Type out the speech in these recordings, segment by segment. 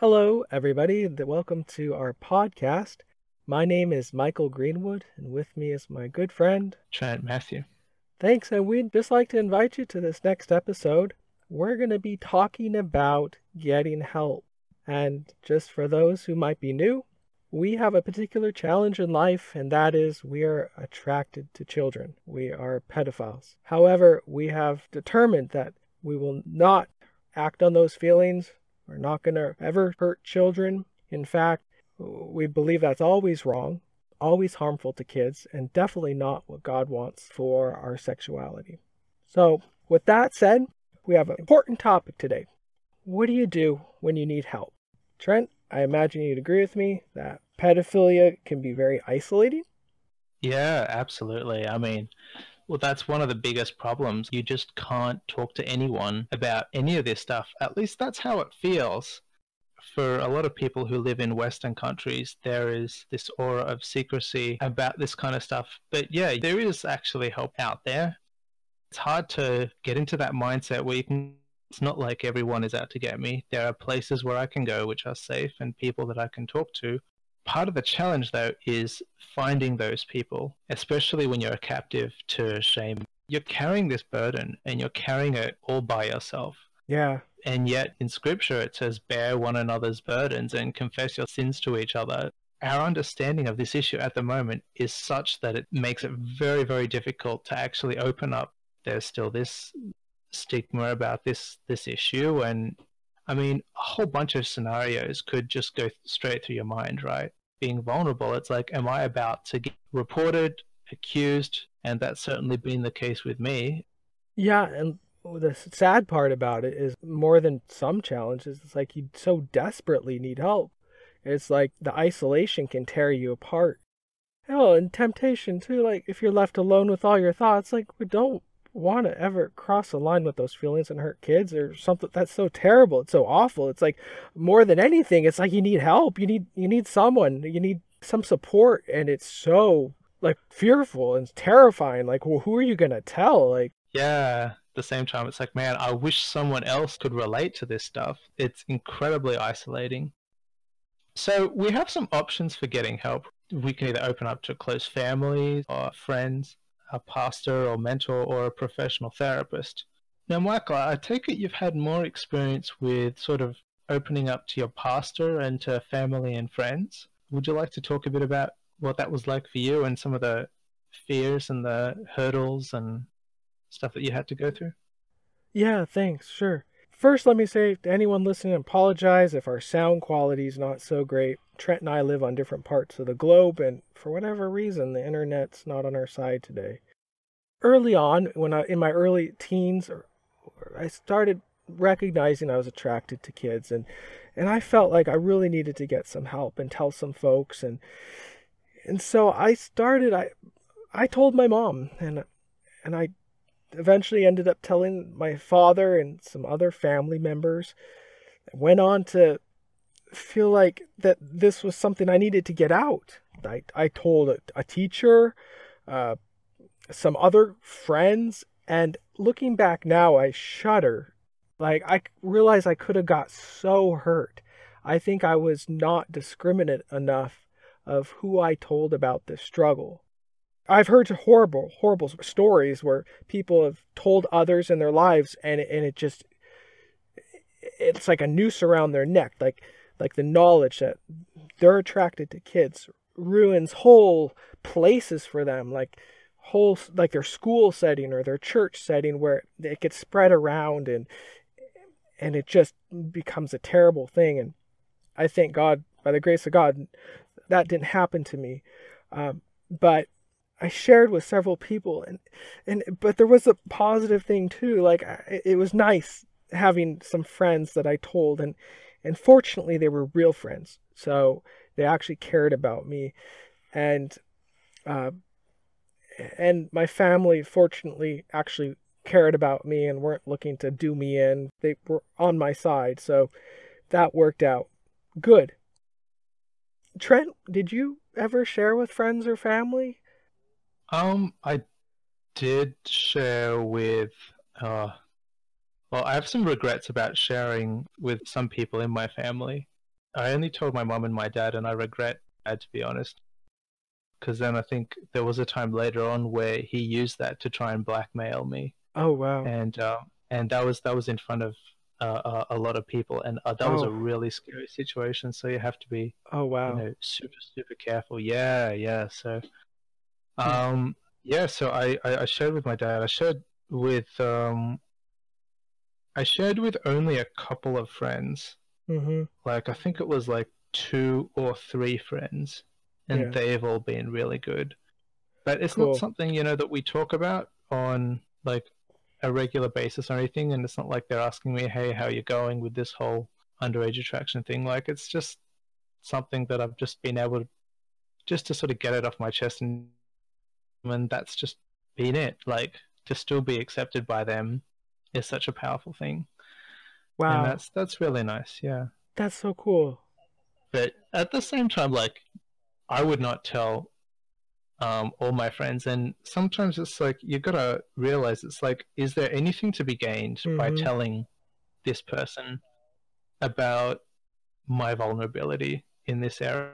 Hello, everybody. Welcome to our podcast. My name is Michael Greenwood, and with me is my good friend. Trent Matthew. Thanks, and we'd just like to invite you to this next episode. We're going to be talking about getting help. And just for those who might be new, we have a particular challenge in life, and that is we are attracted to children. We are pedophiles. However, we have determined that we will not act on those feelings. We're not going to ever hurt children. In fact, we believe that's always wrong, always harmful to kids, and definitely not what God wants for our sexuality. So, with that said, we have an important topic today. What do you do when you need help? Trent, I imagine you'd agree with me that pedophilia can be very isolating. Yeah, absolutely. I mean, well, that's one of the biggest problems. You just can't talk to anyone about any of this stuff. At least that's how it feels. For a lot of people who live in Western countries, there is this aura of secrecy about this kind of stuff. But yeah, there is actually help out there. It's hard to get into that mindset where you can it's not like everyone is out to get me. There are places where I can go which are safe and people that I can talk to. Part of the challenge, though, is finding those people, especially when you're a captive to shame. You're carrying this burden and you're carrying it all by yourself. Yeah. And yet in scripture it says, bear one another's burdens and confess your sins to each other. Our understanding of this issue at the moment is such that it makes it very, very difficult to actually open up. There's still this stigma about this this issue and I mean a whole bunch of scenarios could just go straight through your mind, right? Being vulnerable, it's like am I about to get reported, accused, and that's certainly been the case with me. Yeah, and the sad part about it is more than some challenges, it's like you so desperately need help. It's like the isolation can tear you apart. Oh, and temptation too, like if you're left alone with all your thoughts, like we don't want to ever cross a line with those feelings and hurt kids or something that's so terrible it's so awful. It's like more than anything it's like you need help you need you need someone you need some support and it's so like fearful and terrifying like well, who are you gonna tell? Like yeah at the same time it's like man i wish someone else could relate to this stuff. It's incredibly isolating. So we have some options for getting help. We can either open up to close families or friends a pastor or mentor or a professional therapist. Now, Michael, I take it you've had more experience with sort of opening up to your pastor and to family and friends. Would you like to talk a bit about what that was like for you and some of the fears and the hurdles and stuff that you had to go through? Yeah, thanks. Sure. First, let me say to anyone listening, apologize if our sound quality is not so great. Trent and I live on different parts of the globe, and for whatever reason, the internet's not on our side today. Early on, when I in my early teens, I started recognizing I was attracted to kids, and and I felt like I really needed to get some help and tell some folks, and and so I started. I I told my mom, and and I eventually ended up telling my father and some other family members. I went on to feel like that this was something I needed to get out. I, I told a, a teacher, uh, some other friends, and looking back now, I shudder. Like, I realize I could have got so hurt. I think I was not discriminate enough of who I told about this struggle. I've heard horrible, horrible stories where people have told others in their lives, and and it just it's like a noose around their neck, like like the knowledge that they're attracted to kids ruins whole places for them, like whole like their school setting or their church setting where it gets spread around and and it just becomes a terrible thing. And I thank God, by the grace of God, that didn't happen to me. Um, but I shared with several people and and but there was a positive thing too like it was nice having some friends that I told and and fortunately they were real friends so they actually cared about me. And uh, and my family fortunately actually cared about me and weren't looking to do me in. They were on my side so that worked out good. Trent did you ever share with friends or family um, I did share with, uh, well, I have some regrets about sharing with some people in my family. I only told my mom and my dad, and I regret that to be honest. Because then I think there was a time later on where he used that to try and blackmail me, Oh wow. and uh, and that was that was in front of uh, uh, a lot of people, and uh, that was Oh. a really scary situation. So you have to be Oh wow. you know super super careful. Yeah, yeah. So. Um, yeah. So I I, I shared with my dad. I shared with um. I shared with only a couple of friends. Mm-hmm. Like I think it was like two or three friends, and Yeah. they've all been really good. But it's Cool. not something you know that we talk about on like a regular basis or anything. And it's not like they're asking me, "Hey, how you going with this whole underage attraction thing?" Like it's just something that I've just been able to just to sort of get it off my chest, and and that's just been it. Like to still be accepted by them is such a powerful thing, Wow. and that's that's really nice. Yeah. That's so cool. but at the same time like i would not tell um, all my friends and sometimes it's like you gotta realize it's like is there anything to be gained by Mhm. telling this person about my vulnerability in this area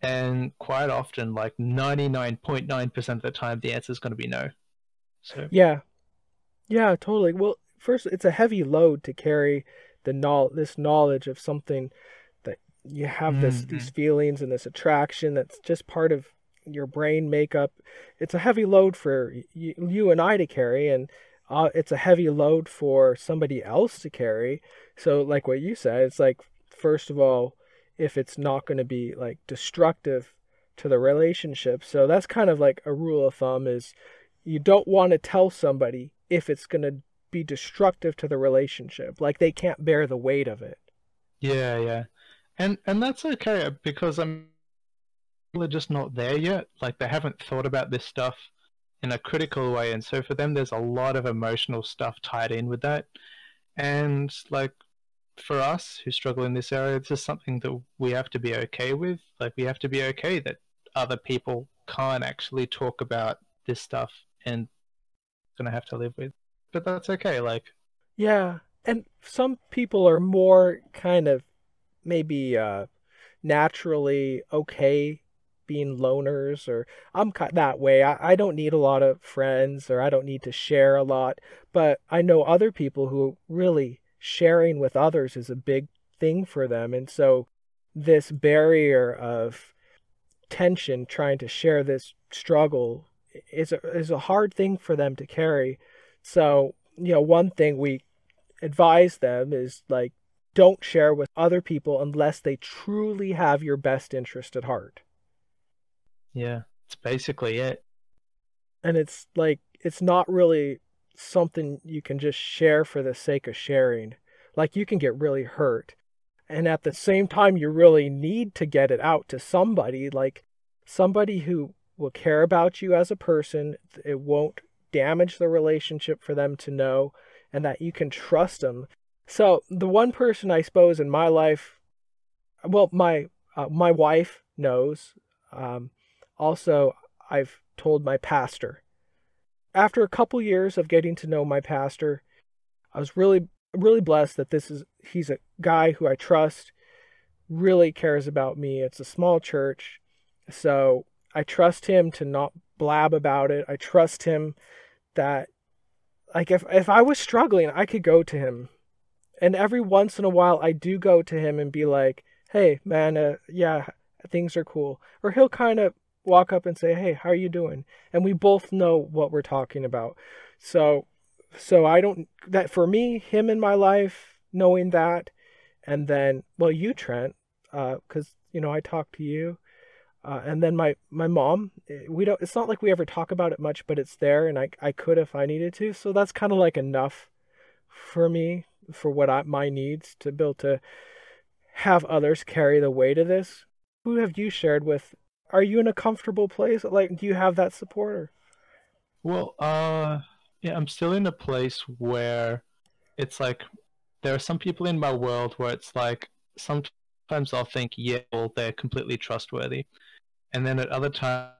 and quite often like 99.9% of the time the answer is going to be no so Yeah. Yeah, totally. Well, first, it's a heavy load to carry the knowl- this knowledge of something that you have this Mhm. these feelings and this attraction that's just part of your brain makeup. It's a heavy load for you, you and I to carry, and uh, it's a heavy load for somebody else to carry. So, like what you said, it's like first of all, if it's not going to be like destructive to the relationship. So that's kind of like a rule of thumb is you don't want to tell somebody if it's going to be destructive to the relationship like they can't bear the weight of it Yeah, yeah, and and that's okay uh, because I'm are just not there yet. Like they haven't thought about this stuff in a critical way, and so for them, there's a lot of emotional stuff tied in with that. And like for us who struggle in this area, it's just something that we have to be okay with. Like we have to be okay that other people can't actually talk about this stuff and gonna have to live with. But that's okay. Like yeah and some people are more kind of maybe uh naturally okay being loners or i'm that way I, I don't need a lot of friends or i don't need to share a lot but i know other people who really sharing with others is a big thing for them. And so this barrier of tension trying to share this struggle is a, is a hard thing for them to carry. So you know one thing we advise them is like don't share with other people unless they truly have your best interest at heart. Yeah, it's basically it. and it's like it's not really something you can just share for the sake of sharing. Like you can get really hurt. And at the same time you really need to get it out to somebody like somebody who will care about you as a person. It won't damage the relationship for them to know and that you can trust them so the one person i suppose in my life well my uh, my wife knows. Um, also i've told my pastor after a couple years of getting to know my pastor i was really really blessed that this is he's a guy who i trust really cares about me. It's a small church so i trust him to not blab about it. I trust him that like if if i was struggling i could go to him. And every once in a while i do go to him and be like hey man uh, yeah things are cool. Or he'll kind of walk up and say hey how are you doing? And we both know what we're talking about. So so i don't that for me him in my life knowing that and then well you trent because you know i talk to you uh, and then my my mom eh, we don't it's not like we ever talk about it much but it's there and i i could if i needed to. So that's kind of like enough for me for what I, my needs to be able to have others carry the weight of this. Who have you shared with are you in a comfortable place like do you have that supporter Well, uh, yeah, I'm still in a place where it's like there are some people in my world where it's like sometimes I'll think, yeah, well, they're completely trustworthy, and then at other times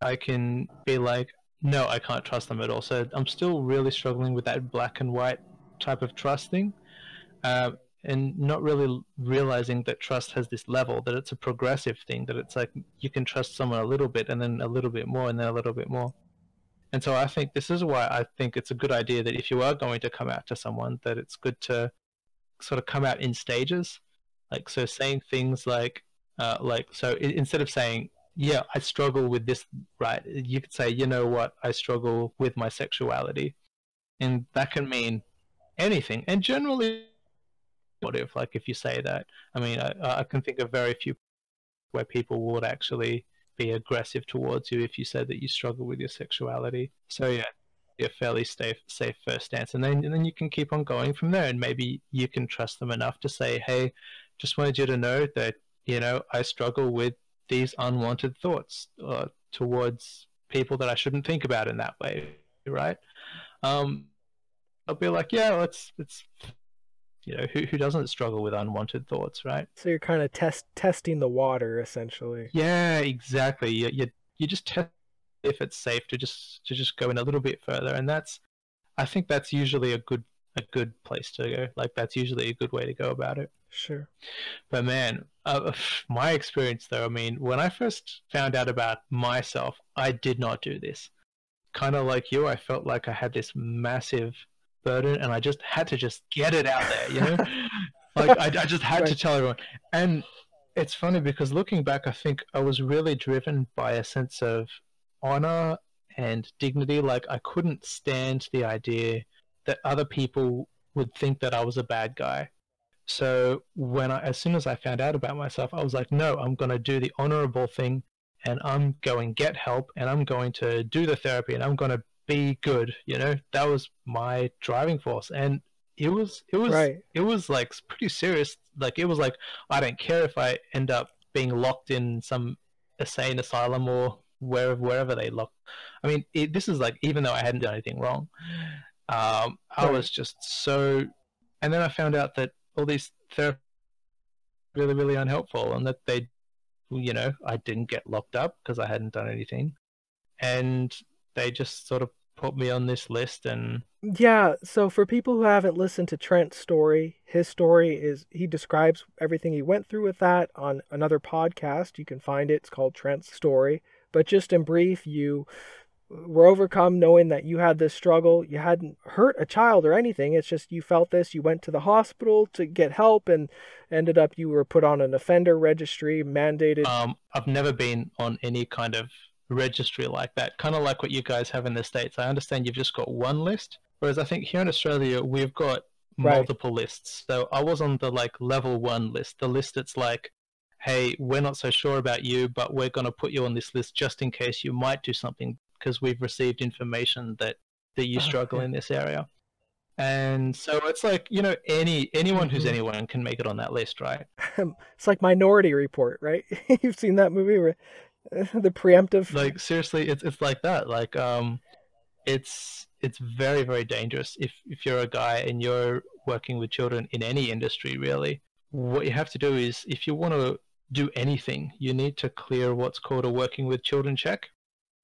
I can be like, no, I can't trust them at all. So I'm still really struggling with that black and white type of trusting. Uh, and not really realizing that trust has this level that it's a progressive thing that it's like you can trust someone a little bit and then a little bit more and then a little bit more. And so i think this is why i think it's a good idea that if you are going to come out to someone that it's good to sort of come out in stages. Like so saying things like uh, like so instead of saying yeah i struggle with this right you could say you know what? I struggle with my sexuality. And that can mean anything. And generally if like if you say that. I mean I, I can think of very few where people would actually be aggressive towards you if you said that you struggle with your sexuality. So yeah a fairly safe safe first stance. And then and then you can keep on going from there and maybe you can trust them enough to say hey just wanted you to know that you know i struggle with these unwanted thoughts uh, towards people that i shouldn't think about in that way right? Um i'll be like yeah let's it's you know who, who doesn't struggle with unwanted thoughts right? So you're kind of test testing the water essentially. Yeah exactly. You, you, you just test if it's safe to just to just go in a little bit further and that's i think that's usually a good a good place to go. Like that's usually a good way to go about it. Sure. But man uh, my experience though i mean when i first found out about myself i did not do this. Kind of like you i felt like i had this massive burden and I just had to just get it out there, you know? like I, I just had right. to tell everyone. And it's funny because looking back, I think I was really driven by a sense of honor and dignity. Like I couldn't stand the idea that other people would think that I was a bad guy. So when I, as soon as I found out about myself, I was like, no, I'm going to do the honorable thing and I'm going get help and I'm going to do the therapy and I'm going to be good. You know, that was my driving force, and it was it was right. it was like pretty serious. Like it was like I don't care if I end up being locked in some insane asylum or wherever wherever they lock. I mean, it, this is like even though I hadn't done anything wrong, um, I right. was just so. And then I found out that all these therapists really really unhelpful, and that they, you know, I didn't get locked up because I hadn't done anything, and they just sort of put me on this list and yeah so for people who haven't listened to trent's story his story is he describes everything he went through with that on another podcast. You can find it. It's called trent's story. But just in brief you were overcome knowing that you had this struggle. You hadn't hurt a child or anything. It's just you felt this. You went to the hospital to get help and ended up you were put on an offender registry mandated. Um i've never been on any kind of registry like that, kind of like what you guys have in the States. I understand you've just got one list, whereas I think here in Australia, we've got multiple right. lists. So I was on the like level one list, the list that's like, hey, we're not so sure about you, but we're going to put you on this list just in case you might do something because we've received information that, that you struggle in this area. And so it's like, you know, any anyone who's mm-hmm. anyone can make it on that list, right? it's like Minority Report, right? You've seen that movie where the preemptive. Like seriously it's it's like that. Like um it's it's very very dangerous if if you're a guy and you're working with children in any industry really. What you have to do is if you want to do anything you need to clear what's called a working with children check.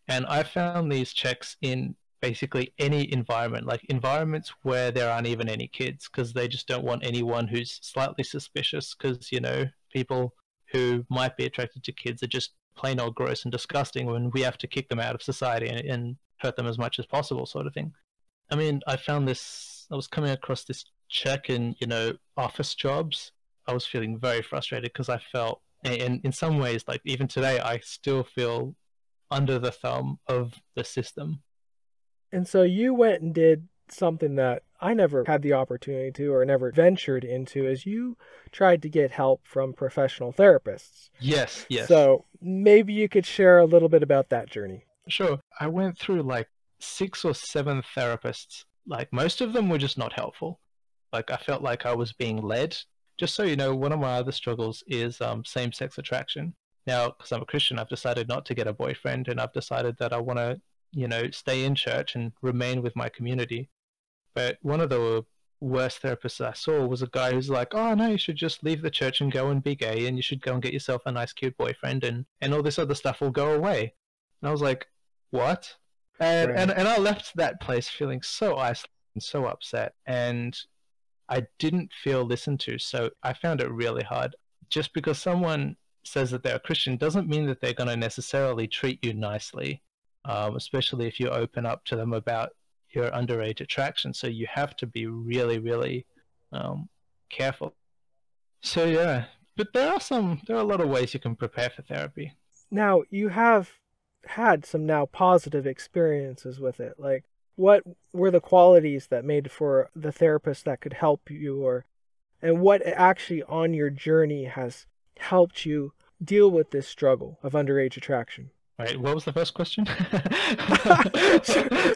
And i found these checks in basically any environment like environments where there aren't even any kids because they just don't want anyone who's slightly suspicious because you know people who might be attracted to kids are just plain old gross and disgusting when we have to kick them out of society and, and hurt them as much as possible, sort of thing. I mean, I found this. I was coming across this check in you know office jobs. I was feeling very frustrated because I felt, and in some ways, like even today, I still feel under the thumb of the system. And so you went and did something that I never had the opportunity to or never ventured into is you tried to get help from professional therapists. Yes, yes. So maybe you could share a little bit about that journey. Sure. I went through like six or seven therapists. Like most of them were just not helpful. Like I felt like I was being led. Just so you know, one of my other struggles is um, same sex attraction. Now, because I'm a Christian, I've decided not to get a boyfriend and I've decided that I want to, you know, stay in church and remain with my community. But one of the worst therapists I saw was a guy who's like, "Oh no, you should just leave the church and go and be gay, and you should go and get yourself a nice, cute boyfriend, and and all this other stuff will go away." And I was like, "What?" And right. and and I left that place feeling so isolated and so upset. And I didn't feel listened to. So I found it really hard. Just because someone says that they're a Christian doesn't mean that they're going to necessarily treat you nicely, um, especially if you open up to them about your underage attraction. So you have to be really, really um, careful. So yeah, but there are some, there are a lot of ways you can prepare for therapy. Now you have had some now positive experiences with it. Like, what were the qualities that made for the therapist that could help you, or and what actually on your journey has helped you deal with this struggle of underage attraction? Right. What was the first question?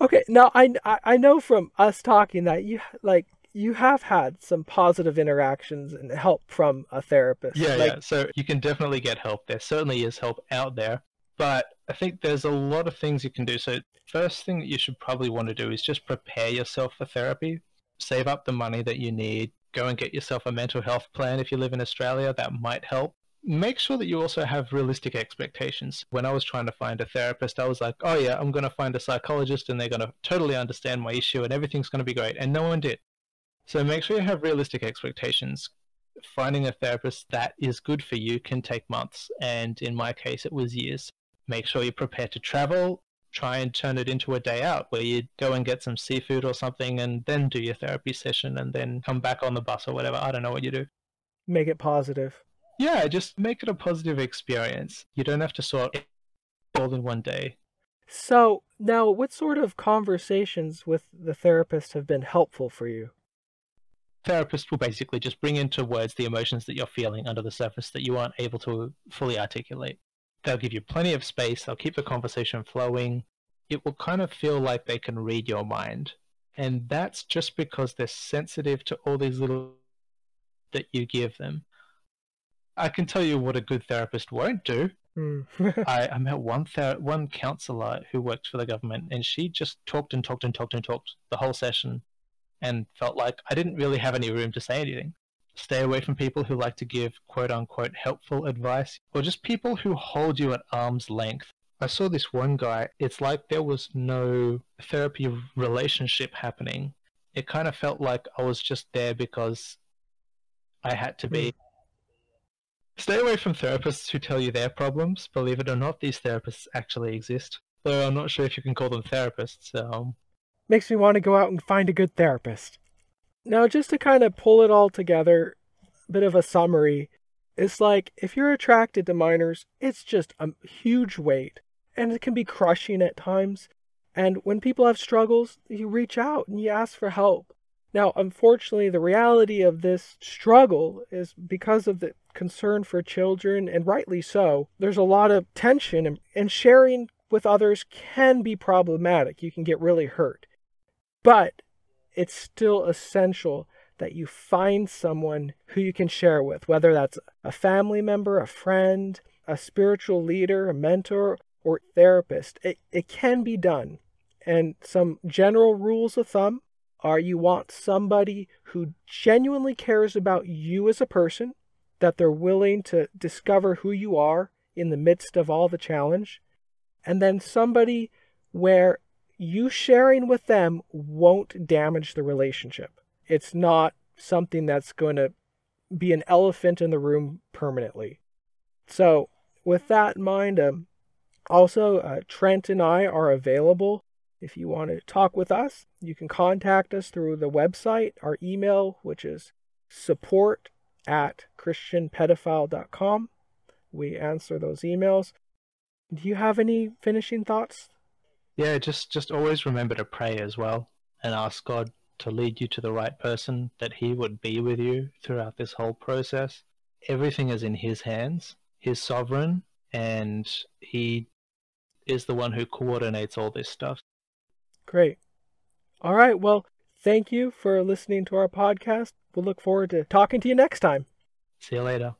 okay. Now I I know from us talking that you like you have had some positive interactions and help from a therapist. Yeah, like, yeah. So you can definitely get help. There certainly is help out there, but I think there's a lot of things you can do. So first thing that you should probably want to do is just prepare yourself for therapy. Save up the money that you need. Go and get yourself a mental health plan if you live in Australia. That might help make sure that you also have realistic expectations. When I was trying to find a therapist, I was like, oh yeah, I'm going to find a psychologist and they're going to totally understand my issue and everything's going to be great. And no one did. So make sure you have realistic expectations. Finding a therapist that is good for you can take months. And in my case, it was years. Make sure you're prepared to travel. Try and turn it into a day out where you go and get some seafood or something and then do your therapy session and then come back on the bus or whatever. I don't know what you do. Make it positive. Yeah, just make it a positive experience. You don't have to sort it all in one day. So, now what sort of conversations with the therapist have been helpful for you? Therapist will basically just bring into words the emotions that you're feeling under the surface that you aren't able to fully articulate. They'll give you plenty of space, they'll keep the conversation flowing. It will kind of feel like they can read your mind. And that's just because they're sensitive to all these little that you give them. I can tell you what a good therapist won't do. Mm. I, I met one ther- one counselor who worked for the government, and she just talked and talked and talked and talked the whole session, and felt like I didn't really have any room to say anything. Stay away from people who like to give quote unquote helpful advice, or just people who hold you at arm's length. I saw this one guy. It's like there was no therapy relationship happening. It kind of felt like I was just there because I had to be. Mm Stay away from therapists who tell you their problems. Believe it or not, these therapists actually exist. Though I'm not sure if you can call them therapists. Um... Makes me want to go out and find a good therapist. Now, just to kind of pull it all together, a bit of a summary. It's like if you're attracted to minors, it's just a huge weight and it can be crushing at times. And when people have struggles, you reach out and you ask for help. Now, unfortunately, the reality of this struggle is because of the concern for children, and rightly so, there's a lot of tension, and, and sharing with others can be problematic. You can get really hurt. But it's still essential that you find someone who you can share with, whether that's a family member, a friend, a spiritual leader, a mentor, or therapist. It, it can be done. And some general rules of thumb are you want somebody who genuinely cares about you as a person, that they're willing to discover who you are in the midst of all the challenge, and then somebody where you sharing with them won't damage the relationship. It's not something that's going to be an elephant in the room permanently. So, with that in mind, um, also, uh, Trent and I are available if you want to talk with us. You can contact us through the website, our email, which is support at christianpedophile.com. We answer those emails. Do you have any finishing thoughts? Yeah, just just always remember to pray as well and ask God to lead you to the right person, that He would be with you throughout this whole process. Everything is in His hands. He's sovereign, and He is the one who coordinates all this stuff. Great. All right. Well, thank you for listening to our podcast. We'll look forward to talking to you next time. See you later.